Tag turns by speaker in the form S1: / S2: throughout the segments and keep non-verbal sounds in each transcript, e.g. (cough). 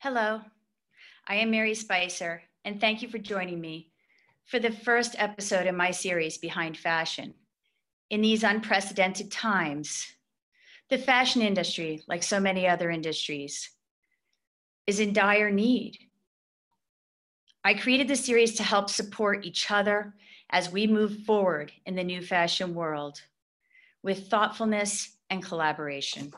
S1: Hello, I am Mary Spicer, and thank you for joining me for the first episode in my series, Behind Fashion. In these unprecedented times, the fashion industry, like so many other industries, is in dire need. I created the series to help support each other as we move forward in the new fashion world with thoughtfulness and collaboration.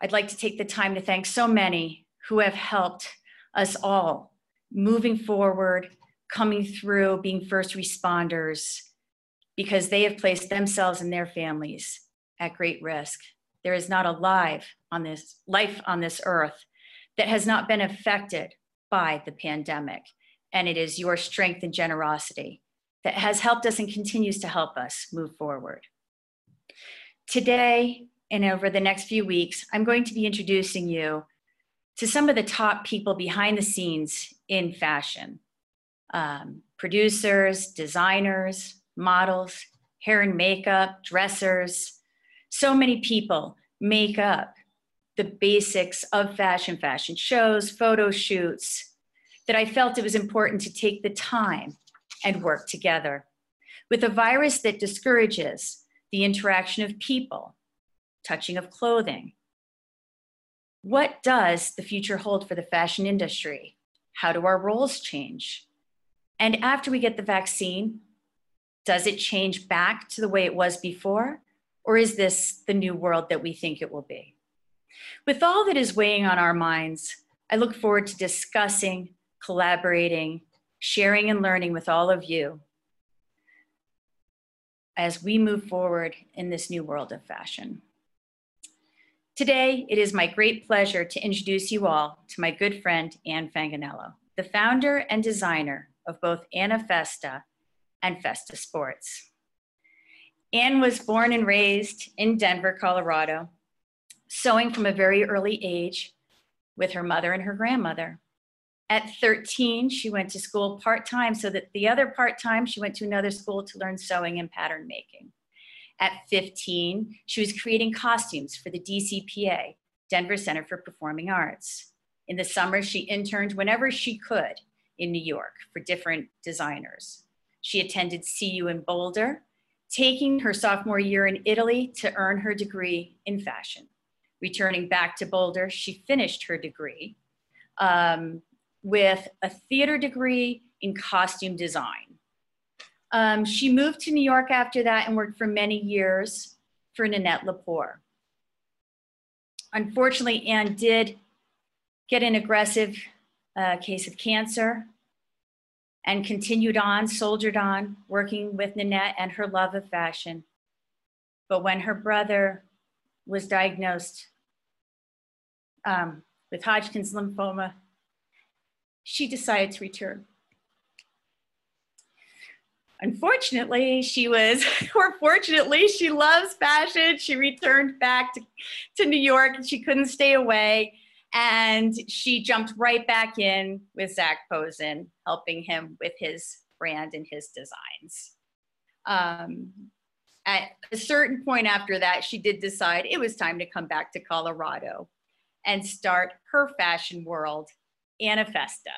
S1: I'd like to take the time to thank so many who have helped us all moving forward, coming through, being first responders, because they have placed themselves and their families at great risk. There is not a life on this life on this earth that has not been affected by the pandemic. And it is your strength and generosity that has helped us and continues to help us move forward. Today and over the next few weeks, I'm going to be introducing you to some of the top people behind the scenes in fashion um, producers, designers, models, hair and makeup, dressers. So many people make up the basics of fashion, fashion shows, photo shoots, that I felt it was important to take the time and work together. With a virus that discourages the interaction of people, touching of clothing, what does the future hold for the fashion industry? How do our roles change? And after we get the vaccine, does it change back to the way it was before? Or is this the new world that we think it will be? With all that is weighing on our minds, I look forward to discussing, collaborating, sharing, and learning with all of you as we move forward in this new world of fashion. Today, it is my great pleasure to introduce you all to my good friend, Ann Fanganello, the founder and designer of both Anna Festa and Festa Sports. Ann was born and raised in Denver, Colorado, sewing from a very early age with her mother and her grandmother. At 13, she went to school part time, so that the other part time, she went to another school to learn sewing and pattern making. At 15, she was creating costumes for the DCPA, Denver Center for Performing Arts. In the summer, she interned whenever she could in New York for different designers. She attended CU in Boulder, taking her sophomore year in Italy to earn her degree in fashion. Returning back to Boulder, she finished her degree um, with a theater degree in costume design. Um, she moved to New York after that and worked for many years for Nanette Lepore. Unfortunately, Anne did get an aggressive uh, case of cancer and continued on, soldiered on, working with Nanette and her love of fashion. But when her brother was diagnosed um, with Hodgkin's lymphoma, she decided to return unfortunately she was (laughs) or fortunately she loves fashion. She returned back to, to new york and she couldn't stay away. And she jumped right back in with Zac Posen helping him with his brand and his designs. Um, at a certain point after that she did decide it was time to come back to colorado and start her fashion world Anna Festa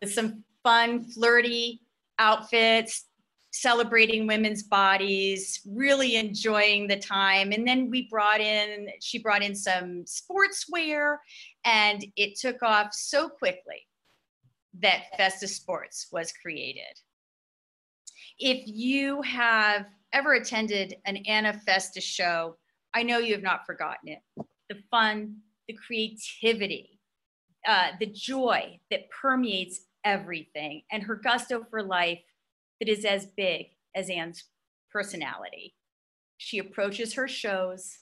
S1: with some fun flirty outfits celebrating women's bodies, really enjoying the time. And then we brought in, she brought in some sportswear, and it took off so quickly that Festa Sports was created. If you have ever attended an Anna Festa show, I know you have not forgotten it. The fun, the creativity, uh, the joy that permeates everything, and her gusto for life that is as big as Anne's personality. She approaches her shows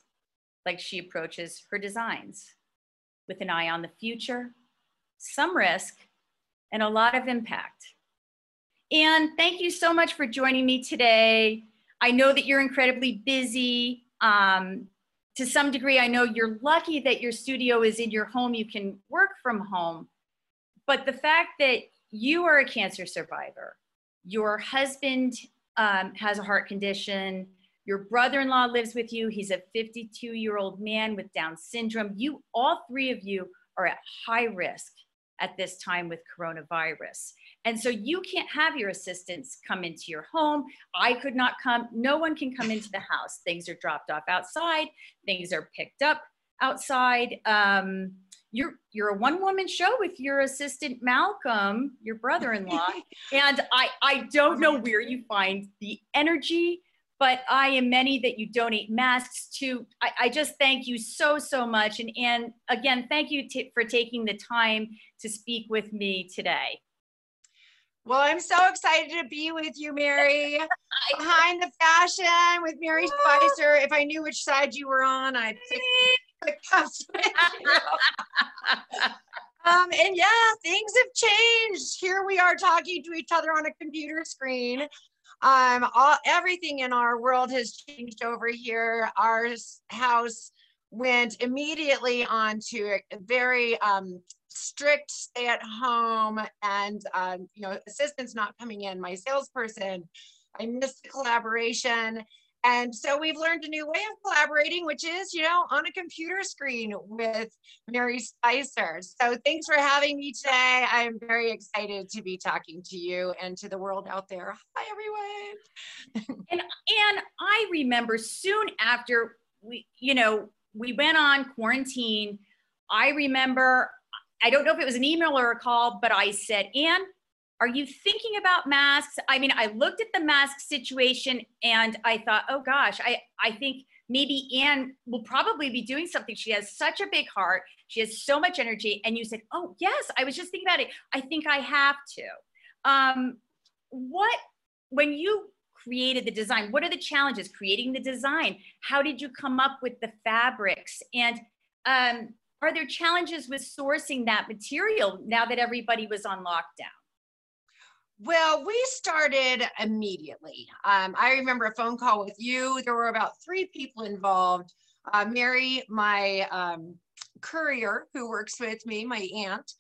S1: like she approaches her designs with an eye on the future, some risk, and a lot of impact. And thank you so much for joining me today. I know that you're incredibly busy. Um, to some degree, I know you're lucky that your studio is in your home. You can work from home. But the fact that you are a cancer survivor, your husband um, has a heart condition, your brother-in-law lives with you, he's a 52 year old man with Down syndrome. You, all three of you are at high risk at this time with coronavirus. And so you can't have your assistants come into your home. I could not come. No one can come into the house. Things are dropped off outside. Things are picked up outside. Um, you're you're a one woman show with your assistant Malcolm, your brother-in-law, (laughs) and I I don't know where you find the energy, but I am many that you donate masks to. I, I just thank you so so much, and and again thank you t- for taking the time to speak with me today.
S2: Well, I'm so excited to be with you, Mary. (laughs) (laughs) Behind the fashion with Mary Spicer. If I knew which side you were on, I'd pick (laughs) um, and yeah, things have changed. Here we are talking to each other on a computer screen. Um, all, everything in our world has changed over here. Our house went immediately on to a very um, strict stay at home and um, you know assistants not coming in my salesperson i missed the collaboration and so we've learned a new way of collaborating, which is, you know, on a computer screen with Mary Spicer. So thanks for having me today. I'm very excited to be talking to you and to the world out there. Hi,
S1: everyone. (laughs) and, and I remember soon after we, you know, we went on quarantine, I remember, I don't know if it was an email or a call, but I said, Anne, are you thinking about masks? I mean, I looked at the mask situation and I thought, oh gosh, I, I think maybe Anne will probably be doing something. She has such a big heart. She has so much energy. And you said, oh yes, I was just thinking about it. I think I have to. Um, what, when you created the design, what are the challenges creating the design? How did you come up with the fabrics? And um, are there challenges with sourcing that material now that everybody was on lockdown?
S2: Well, we started immediately. Um, I remember a phone call with you. There were about three people involved. Uh, Mary, my um, courier who works with me, my aunt,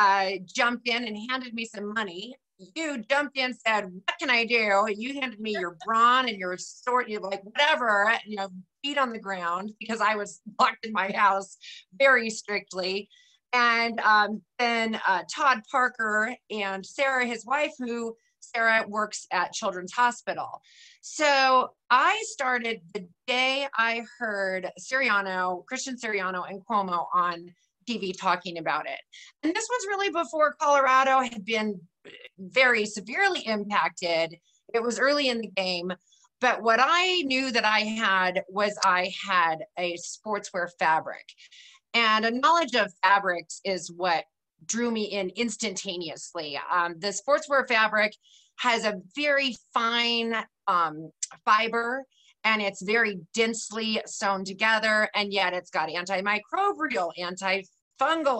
S2: uh, jumped in and handed me some money. You jumped in, said, "What can I do?" You handed me your brawn and your sword. You're like, "Whatever," you know, feet on the ground because I was (laughs) locked in my house very strictly and um, then uh, Todd Parker and Sarah, his wife, who Sarah works at Children's Hospital. So I started the day I heard Siriano, Christian Siriano, and Cuomo on TV talking about it. And this was really before Colorado had been very severely impacted. It was early in the game. But what I knew that I had was I had a sportswear fabric. And a knowledge of fabrics is what drew me in instantaneously. Um, the sportswear fabric has a very fine um, fiber and it's very densely sewn together, and yet it's got antimicrobial, antifungal,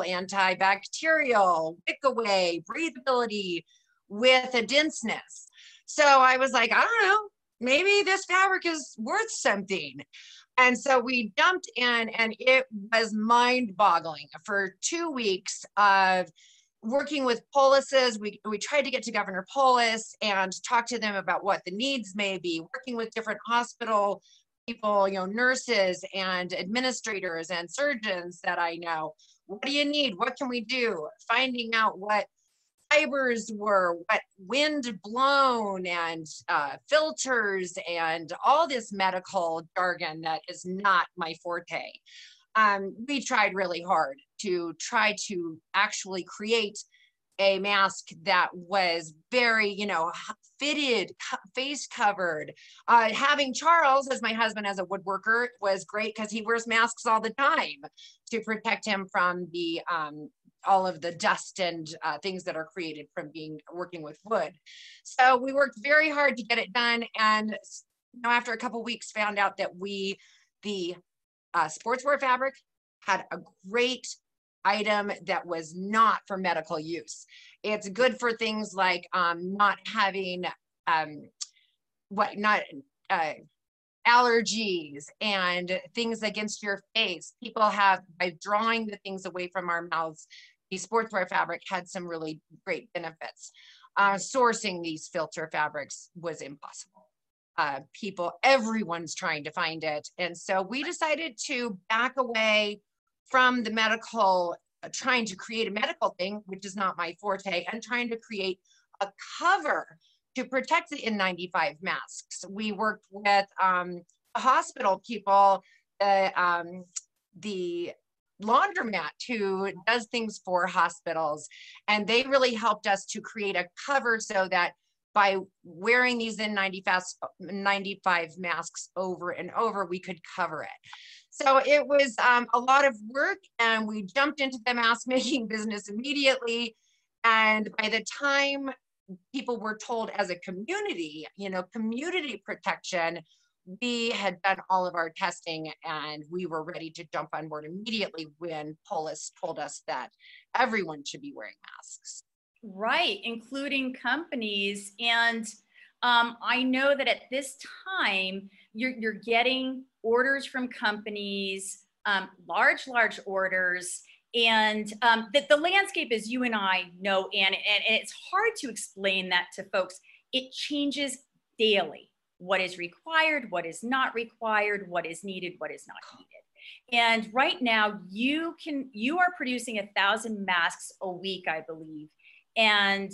S2: antibacterial, wick away, breathability with a denseness. So I was like, I don't know, maybe this fabric is worth something. And so we jumped in, and it was mind boggling for two weeks of working with Polises. We, we tried to get to Governor Polis and talk to them about what the needs may be, working with different hospital people, you know, nurses and administrators and surgeons that I know. What do you need? What can we do? Finding out what fibers were what wind blown and uh, filters and all this medical jargon that is not my forte. Um, we tried really hard to try to actually create a mask that was very, you know, fitted, face covered. Uh, having Charles as my husband as a woodworker was great because he wears masks all the time to protect him from the um, all of the dust and uh, things that are created from being working with wood. So we worked very hard to get it done. And you after a couple weeks found out that we, the uh, sportswear fabric had a great item that was not for medical use. It's good for things like um, not having um, what not uh, allergies and things against your face. People have by drawing the things away from our mouths, the sportswear fabric had some really great benefits. Uh, sourcing these filter fabrics was impossible. Uh, people, everyone's trying to find it. And so we decided to back away from the medical trying to create a medical thing, which is not my forte, and trying to create a cover to protect the N95 masks. We worked with um, hospital people, uh, um, the laundromat who does things for hospitals, and they really helped us to create a cover so that by wearing these N95 masks over and over, we could cover it. So it was um, a lot of work and we jumped into the mask making (laughs) business immediately. And by the time people were told as a community, you know, community protection, we had done all of our testing and we were ready to jump on board immediately when Polis told us that everyone should be wearing masks.
S1: Right, including companies. And um, I know that at this time, you're, you're getting orders from companies, um, large, large orders. And um, that the landscape, as you and I know, and, and it's hard to explain that to folks, it changes daily. What is required, what is not required, what is needed, what is not needed. And right now, you can you are producing a thousand masks a week, I believe. And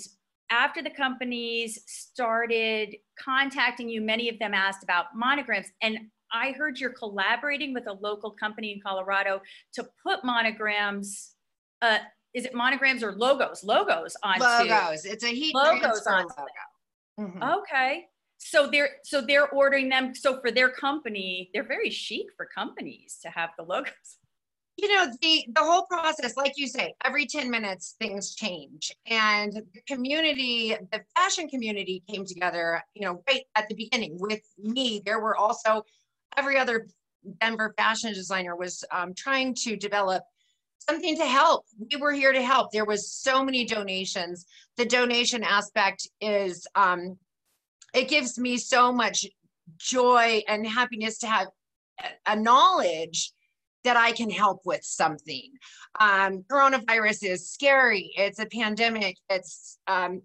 S1: after the companies started contacting you, many of them asked about monograms. And I heard you're collaborating with a local company in Colorado to put monograms. Uh, is it monograms or logos? Logos on
S2: logos. It's a heat logos on logo.
S1: Mm-hmm. Okay, so they're so they're ordering them. So for their company, they're very chic for companies to have the logos.
S2: You know the the whole process like you say every 10 minutes things change. And the community the fashion community came together you know right at the beginning with me. There were also every other denver fashion designer was um, trying to develop something to help. We were here to help. There was so many donations. The donation aspect is um, it gives me so much joy and happiness to have a knowledge that I can help with something. Um, coronavirus is scary. It's a pandemic. It's um,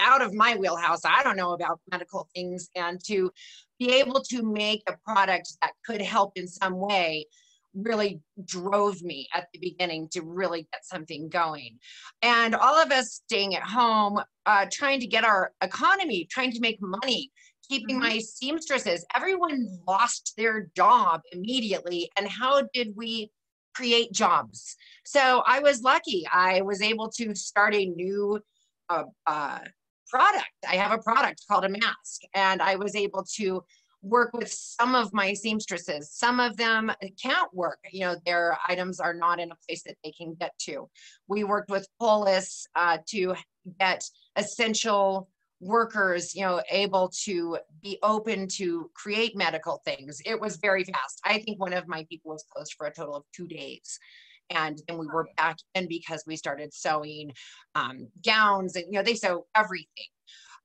S2: out of my wheelhouse. I don't know about medical things. And to be able to make a product that could help in some way really drove me at the beginning to really get something going. And all of us staying at home, uh, trying to get our economy, trying to make money, keeping mm-hmm. my seamstresses. Everyone lost their job immediately. And how did we create jobs? So I was lucky. I was able to start a new uh, uh, product. I have a product called a mask, and I was able to work with some of my seamstresses. Some of them can't work. You know, their items are not in a place that they can get to. We worked with Polis uh, to get essential workers you know able to be open to create medical things it was very fast i think one of my people was closed for a total of two days and then we were back in because we started sewing um, gowns and you know they sew everything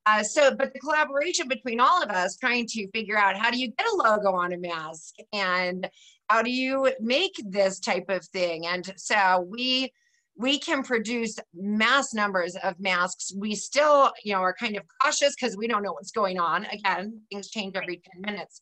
S2: uh, so but the collaboration between all of us trying to figure out how do you get a logo on a mask and how do you make this type of thing and so we we can produce mass numbers of masks. We still, you know, are kind of cautious because we don't know what's going on. Again, things change every 10 minutes.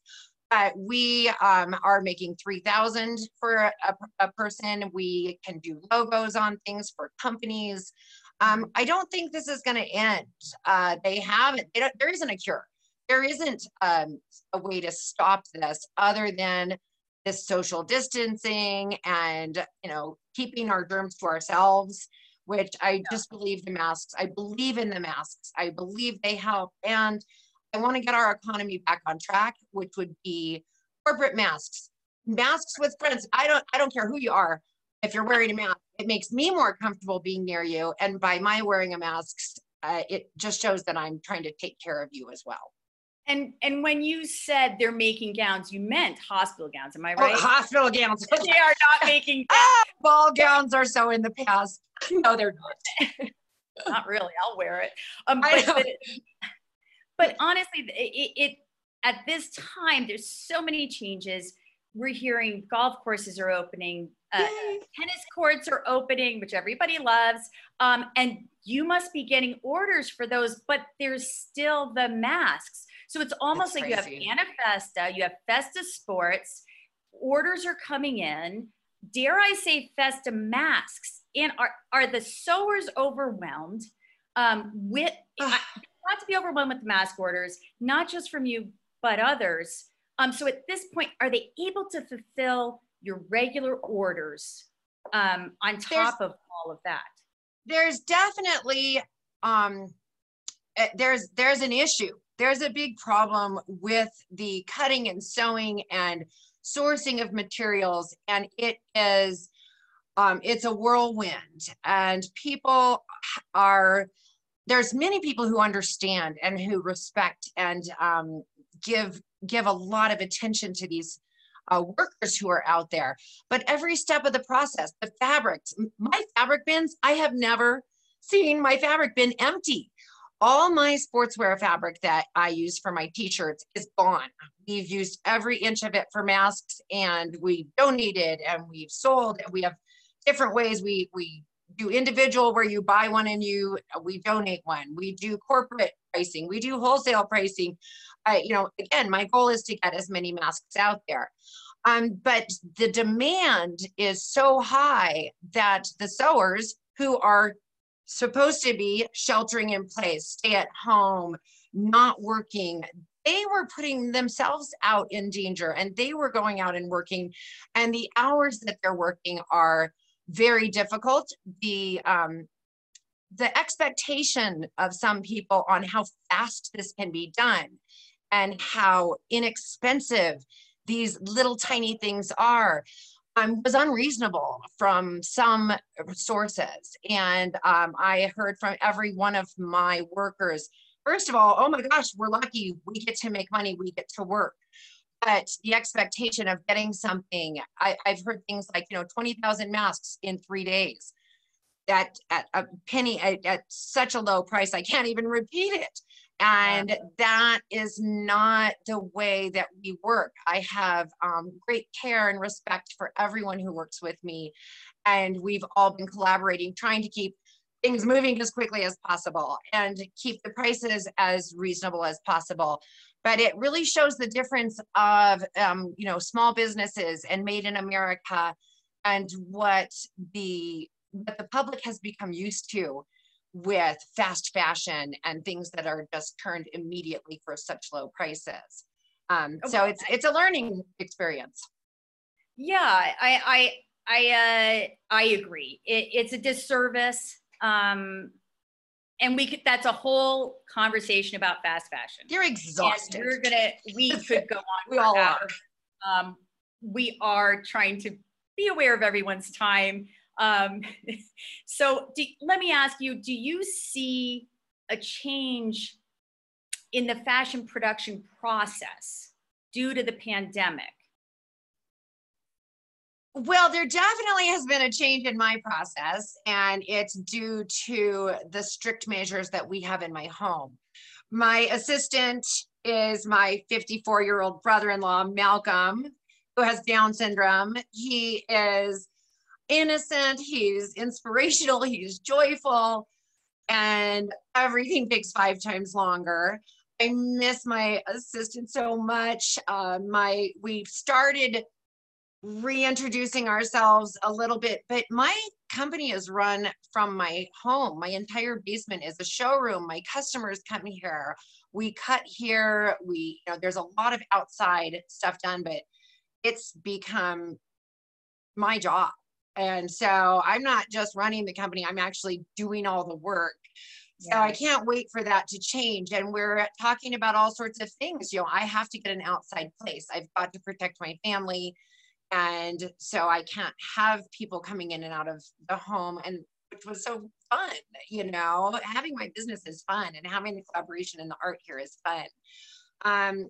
S2: But we um, are making 3,000 for a, a, person. We can do logos on things for companies. Um, I don't think this is going to end. Uh, they haven't, they there isn't a cure. There isn't um, a way to stop this other than this social distancing and you know keeping our germs to ourselves which i just believe the masks i believe in the masks. I believe they help. And i want to get our economy back on track which would be corporate masks. Masks with friends. I don't i don't care who you are. If you're wearing a mask it makes me more comfortable being near you and by my wearing a mask uh, it just shows that i'm trying to take care of you as well
S1: and and when you said they're making gowns, you meant hospital gowns. Am I
S2: oh,
S1: right?
S2: Oh, hospital gowns. (laughs)
S1: they are not making (laughs)
S2: ah, ball gowns are so in the past. No, they're
S1: not. (laughs) not really. I'll wear it. Um, but, but, but, honestly, it, it at this time there's so many changes. We're hearing golf courses are opening, uh, tennis courts are opening, which everybody loves, um, and you must be getting orders for those. But there's still the masks. So it's almost like you have Anna Festa, you have Festa Sports, orders are coming in. Dare I say Festa masks and are are the sewers overwhelmed um, with not to be overwhelmed with the mask orders, not just from you but others. Um, so at this point, are they able to fulfill your regular orders um, on top there's, of all of that?
S2: There's definitely um, eh, there's there's an issue. There's a big problem with the cutting and sewing and sourcing of materials, and it is um, it's a whirlwind, and people are there's many people who understand and who respect and um, give give a lot of attention to these uh, workers who are out there. But every step of the process, the fabrics, my fabric bins, I have never seen my fabric bin empty. All my sportswear fabric that I use for my t-shirts is gone. We've used every inch of it for masks and we donated and we've sold and we have different ways we we do individual where you buy one and you we donate one we do corporate pricing we do wholesale pricing I, you know again my goal is to get as many masks out there um, but the demand is so high that the sewers who are supposed to be sheltering in place stay at home not working they were putting themselves out in danger and they were going out and working and the hours that they're working are very difficult. The um, the expectation of some people on how fast this can be done and how inexpensive these little tiny things are. Um, was unreasonable from some sources. And um, I heard from every one of my workers, first of all, oh my gosh, we're lucky we get to make money, we get to work. But the expectation of getting something I, have heard things like you know 20000 masks in three days. At, at a penny at, at, such a low price i can't even repeat it and yeah. that is not the way that we work. I have um, great care and respect for everyone who works with me and we've all been collaborating trying to keep things moving as quickly as possible and keep the prices as reasonable as possible. But it really shows the difference of um, you know small businesses and made in america and what the what the public has become used to with fast fashion and things that are just turned immediately for such low prices. Um, so it's it's a learning experience.
S1: Yeah i i i uh, i agree. It, it's a disservice um, and we could that's a whole conversation about fast fashion.
S2: You're exhausted
S1: and we're gonna we (laughs) could go on
S2: we all are.
S1: Um, we are trying to be aware of everyone's time um, (laughs) so do, let me ask you do you see a change in the fashion production process due to the pandemic
S2: well, there definitely has been a change in my process, and it's due to the strict measures that we have in my home. My assistant is my 54 year old brother in law, Malcolm, who has Down syndrome. He is innocent, he's inspirational, he's joyful, and everything takes five times longer. I miss my assistant so much. Uh, my we started reintroducing ourselves a little bit, but my company is run from my home. My entire basement is a showroom. My customers come here. We cut here. We, you know, there's a lot of outside stuff done, but it's become my job. And so I'm not just running the company, I'm actually doing all the work. So I can't wait for that to change. And we're talking about all sorts of things. You know, I have to get an outside place. I've got to protect my family and so i can't have people coming in and out of the home and which was so fun you know having my business is fun and having the collaboration and the art here is fun um,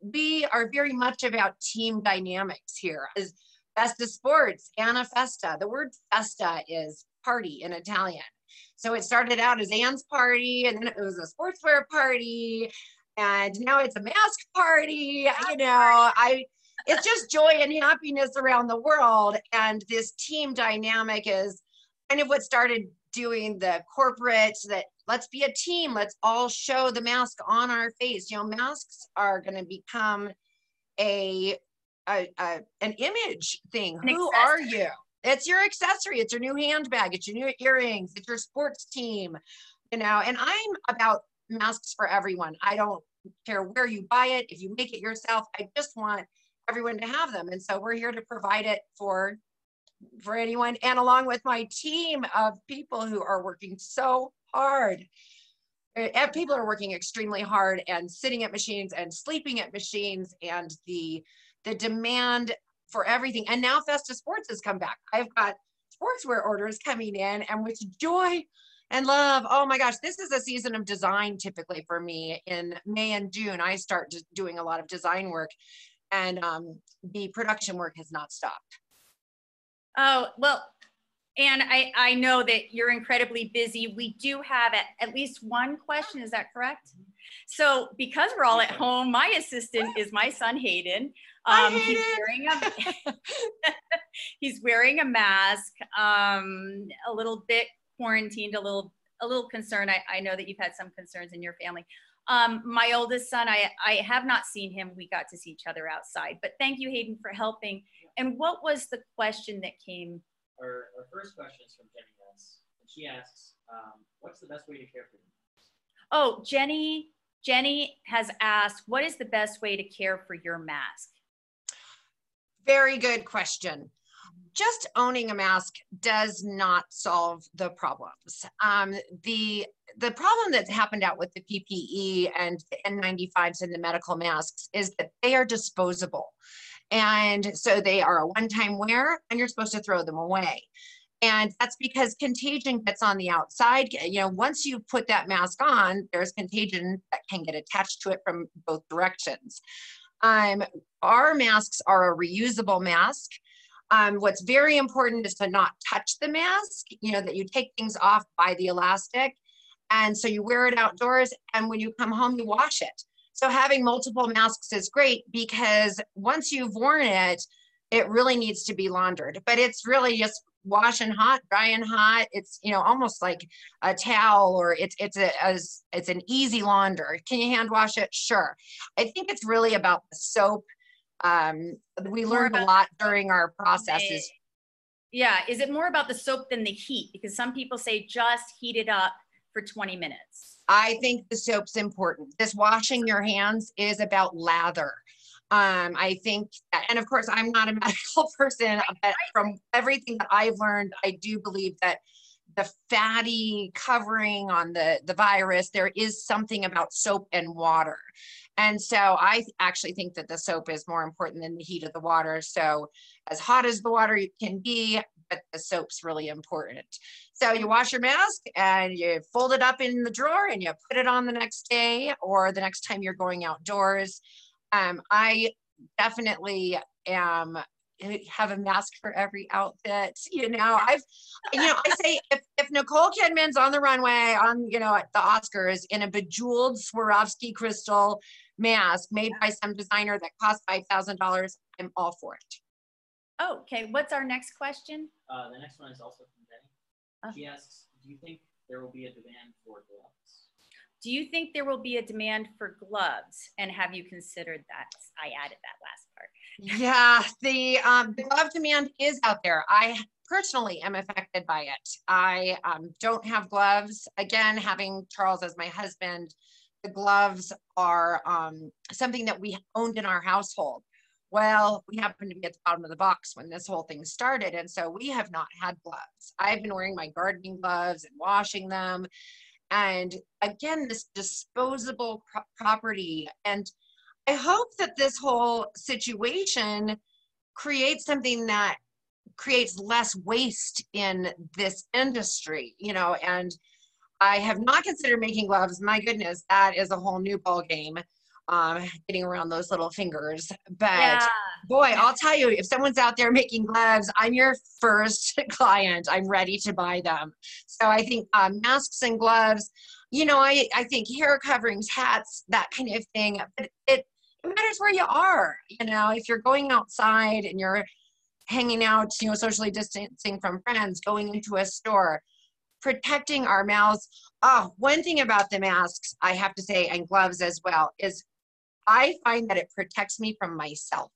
S2: we are very much about team dynamics here as festa sports anna festa the word festa is party in italian so it started out as anne's party and then it was a sportswear party and now it's a mask party you know i it's just joy and happiness around the world. And this team dynamic is kind of what started doing the corporate that let's be a team, let's all show the mask on our face. You know, masks are going to become a, a, a, an image thing. An Who are you? It's your accessory. It's your new handbag. It's your new earrings. It's your sports team, you know. And I'm about masks for everyone. I don't care where you buy it. If you make it yourself, I just want everyone to have them. And so we're here to provide it for for anyone and along with my team of people who are working so hard and people are working extremely hard and sitting at machines and sleeping at machines and the the demand for everything. And now festa sports has come back. I've got sportswear orders coming in and with joy and love oh my gosh this is a season of design typically for me. In may and june i start doing a lot of design work and um, the production work has not stopped.
S1: Oh well and I, I know that you're incredibly busy. We do have at, at least one question. Is that correct? So because we're all at home, my assistant is my son Hayden.
S2: Um, Hi, Hayden.
S1: He's wearing a (laughs) he's wearing a mask. Um, a little bit quarantined, a little a little concerned. I, I know that you've had some concerns in your family. Um, my oldest son, I, I have not seen him. We got to see each other outside. But thank you, Hayden, for helping. And what was the question that came
S3: our, our first question is from Jenny S. And she asks, um, what's the best way to care for your mask?
S1: Oh, Jenny, Jenny has asked, what is the best way to care for your mask?
S2: Very good question. Just owning a mask does not solve the problems. Um, the the problem that's happened out with the PPE and the N95s and the medical masks is that they are disposable. And so they are a one time wear and you're supposed to throw them away. And that's because contagion gets on the outside. You know, once you put that mask on, there's contagion that can get attached to it from both directions. Um, our masks are a reusable mask. Um, what's very important is to not touch the mask, you know, that you take things off by the elastic. And so you wear it outdoors, and when you come home, you wash it. So having multiple masks is great because once you've worn it, it really needs to be laundered. But it's really just wash and hot, dry and hot. It's you know almost like a towel, or it's it's a as it's an easy launder. Can you hand wash it? Sure. I think it's really about the soap. Um, we learned a lot during our processes.
S1: Yeah, is it more about the soap than the heat? Because some people say just heat it up for 20 minutes.
S2: I think the soap's important. This washing your hands is about lather. Um, I think, and of course, I'm not a (laughs) medical person, but from everything that I've learned, I do believe that the fatty covering on the the virus, there is something about soap and water. And so I actually think that the soap is more important than the heat of the water. So as hot as the water can be, but the soap's really important. So you wash your mask and you fold it up in the drawer and you put it on the next day or the next time you're going outdoors. Um, I definitely am have a mask for every outfit. You know, I've, you know, I say if, if Nicole Kidman's on the runway on, you know, at the Oscars in a bejeweled Swarovski crystal mask made by some designer that cost $5,000, I'm all for it.
S1: Oh, okay. What's our next question?
S3: Uh, the next one is also from Jenny. Uh. She asks, do you think there will be a demand for gloves?
S1: Do you think there will be a demand for gloves? And have you considered that? I added that last part. (laughs)
S2: Yeah, the, um, the glove demand is out there. I personally am affected by it. I um, don't have gloves. Again, having Charles as my husband, the gloves are um, something that we owned in our household. Well, we happened to be at the bottom of the box when this whole thing started. And so we have not had gloves. I've been wearing my gardening gloves and washing them. And again, this disposable pro- property. And I hope that this whole situation creates something that creates less waste in this industry, you know, and I have not considered making gloves. My goodness, that is a whole new ball game um, getting around those little fingers. But yeah. boy, I'll tell you, if someone's out there making gloves, I'm your first (laughs) client. I'm ready to buy them. So I think um, masks and gloves, you know, I, I think hair coverings, hats, that kind of thing. But it, it matters where you are. You know, if you're going outside and you're hanging out, you know, socially distancing from friends, going into a store, protecting our mouths. Oh, one thing about the masks, I have to say, and gloves as well, is I find that it protects me from myself.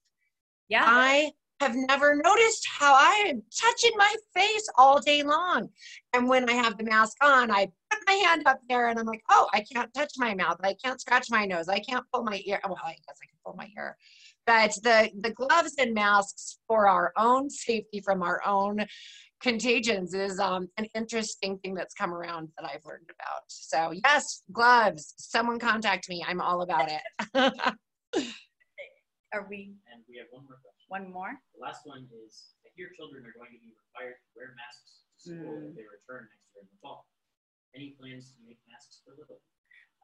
S1: Yeah.
S2: I have never noticed how I am touching my face all day long. And when I have the mask on, I put my hand up there and I'm like, oh, I can't touch my mouth. I can't scratch my nose. I can't pull my ear. Well, I guess I can pull my ear. But the, the gloves and masks for our own safety from our own contagions is um, an interesting thing that's come around that I've learned about. So yes, gloves. Someone contact me. I'm all about it. (laughs)
S1: Are we,
S3: And we have one more question.
S1: one more?
S3: The last one is, I hear children are going to be required to wear masks to school
S1: Mm.
S3: if they return next year in the fall. Any plans to make masks for little?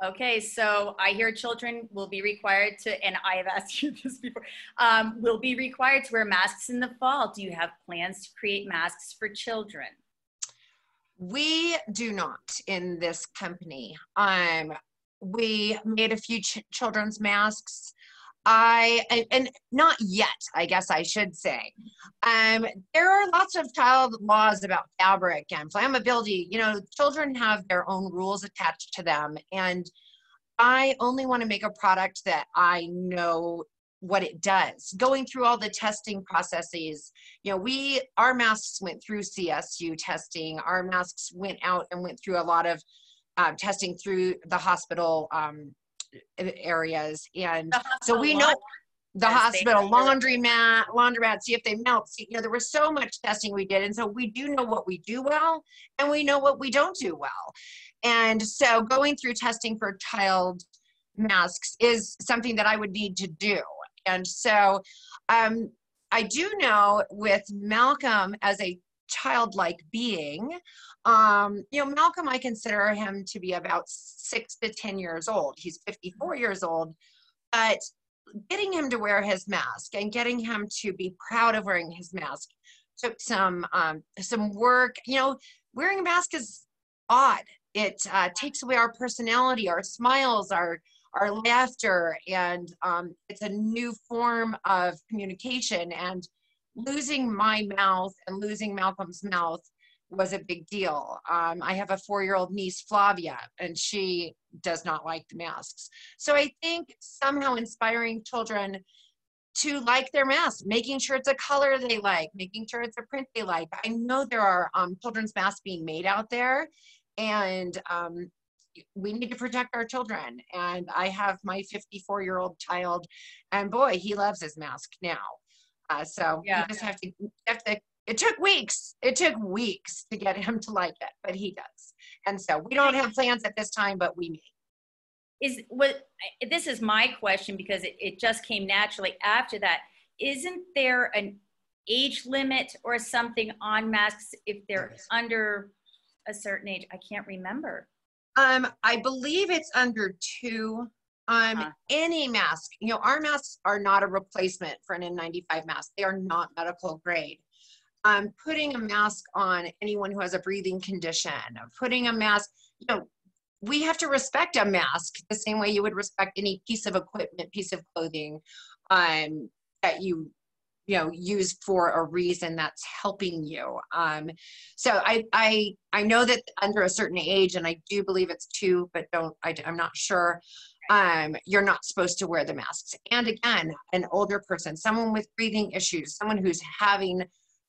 S1: Okay, so I hear children will be required to, and I have asked (laughs) you this before, um, will be required to wear masks in the fall. Do you have plans to create masks for children?
S2: We do not in this company. Um, we made a few ch- children's masks. I and, not yet, I guess I should say. Um, there are lots of child laws about fabric and flammability. You know, children have their own rules attached to them, and I only want to make a product that I know what it does. Going through all the testing processes, you know, we our masks went through CSU testing. Our masks went out and went through a lot of um, testing through the hospital um, areas, and so we know the hospital laundromat, laundromat, see if they melt. See, you know, there was so much testing we did, and so we do know what we do well, and we know what we don't do well. And so, going through testing for child masks is something that I would need to do. And so, um, I do know with Malcolm as a childlike being, um, you know, Malcolm, I consider him to be about six to 10 years old. He's 54 years old, but getting him to wear his mask and getting him to be proud of wearing his mask took some um, some work. You know, wearing a mask is odd. It uh, takes away our personality, our smiles, our our laughter, and um, it's a new form of communication. And losing my mouth and losing Malcolm's mouth was a big deal. Um, I have a four-year-old niece, Flavia, and she does not like the masks. So I think somehow inspiring children to like their mask, making sure it's a color they like, making sure it's a print they like. I know there are um, children's masks being made out there, and um, we need to protect our children. And I have my 54 year old child, and boy, he loves his mask now. Uh, so
S1: Yeah.
S2: you just have to, have to. It took weeks. It took weeks to get him to like it, but he does. And so we don't have plans at this time, but we may.
S1: Is what, this is my question because it, it just came naturally after that. Isn't there an age limit or something on masks if they're
S2: Yes.
S1: under a certain age? I can't remember.
S2: Um, I believe it's under two. Um,
S1: Huh.
S2: any mask, you know, our masks are not a replacement for an N95 mask. They are not medical grade. Um, putting a mask on anyone who has a breathing condition, putting a mask, you know, we have to respect a mask the same way you would respect any piece of equipment, piece of clothing, um, that you, you know, use for a reason that's helping you. Um, so I, I, I know that under a certain age, and I do believe it's two, but don't, I, I'm not sure. Um, you're not supposed to wear the masks. And again, an older person, someone with breathing issues, someone who's having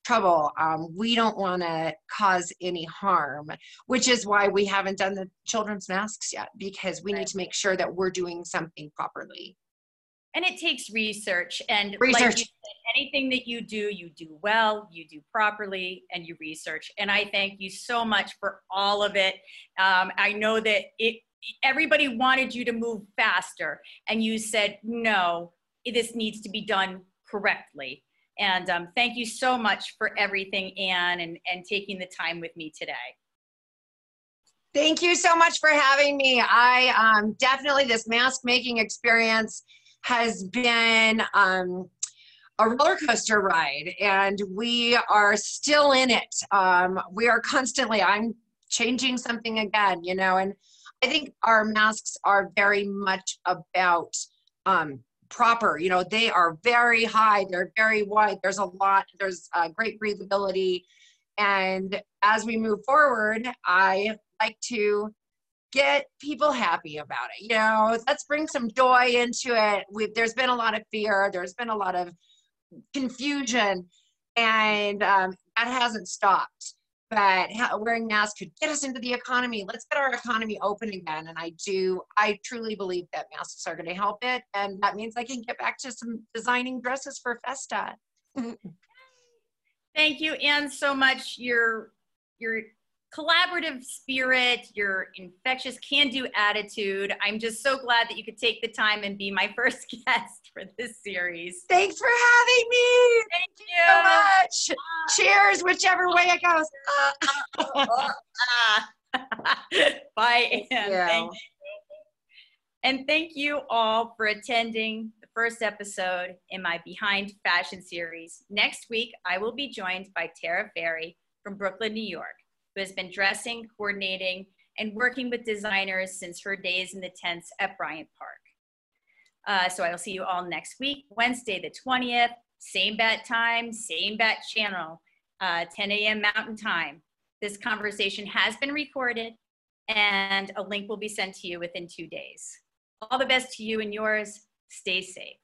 S2: trouble, um, we don't want to cause any harm, which is why we haven't done the children's masks yet, because we need to make sure that we're doing something properly.
S1: And it takes research and like
S2: Research.
S1: you said, anything that you do, you do well, you do properly, and you research. And I thank you so much for all of it. Um, I know that it everybody wanted you to move faster, and you said no, this needs to be done correctly. And um, thank you so much for everything, Anne, and, and taking the time with me today.
S2: Thank you so much for having me. I um, definitely, this mask making experience has been um, a roller coaster ride, and we are still in it. Um, we are constantly, I'm changing something again, you know, and I think our masks are very much about um, proper, you know, they are very high, they're very wide, there's a lot, there's uh, great breathability. And as we move forward, I like to get people happy about it. You know, let's bring some joy into it. We've, there's been a lot of fear. There's been a lot of confusion, and um, that hasn't stopped. But ha- wearing masks could get us into the economy. Let's get our economy open again. And I do, I truly believe that masks are going to help it, and that means I can get back to some designing dresses for Festa. (laughs)
S1: Thank you, Anne, so much. Your your collaborative spirit, your infectious can-do attitude. I'm just so glad that you could take the time and be my (laughs) first guest for this series.
S2: Thanks for having me.
S1: Thank you so
S2: much. Cheers, whichever way it goes. (laughs)
S1: Bye, Anne.
S2: you.
S1: Thank you. And thank you all for attending the first episode in my Behind Fashion series. Next week, I will be joined by Tara Ferry from Brooklyn, New York, who has been dressing, coordinating, and working with designers since her days in the tents at Bryant Park. Uh, so I will see you all next week, Wednesday, the 20th, same bat time, same bat channel, uh, 10 a.m. Mountain Time. This conversation has been recorded and a link will be sent to you within two days. All the best to you and yours. Stay safe.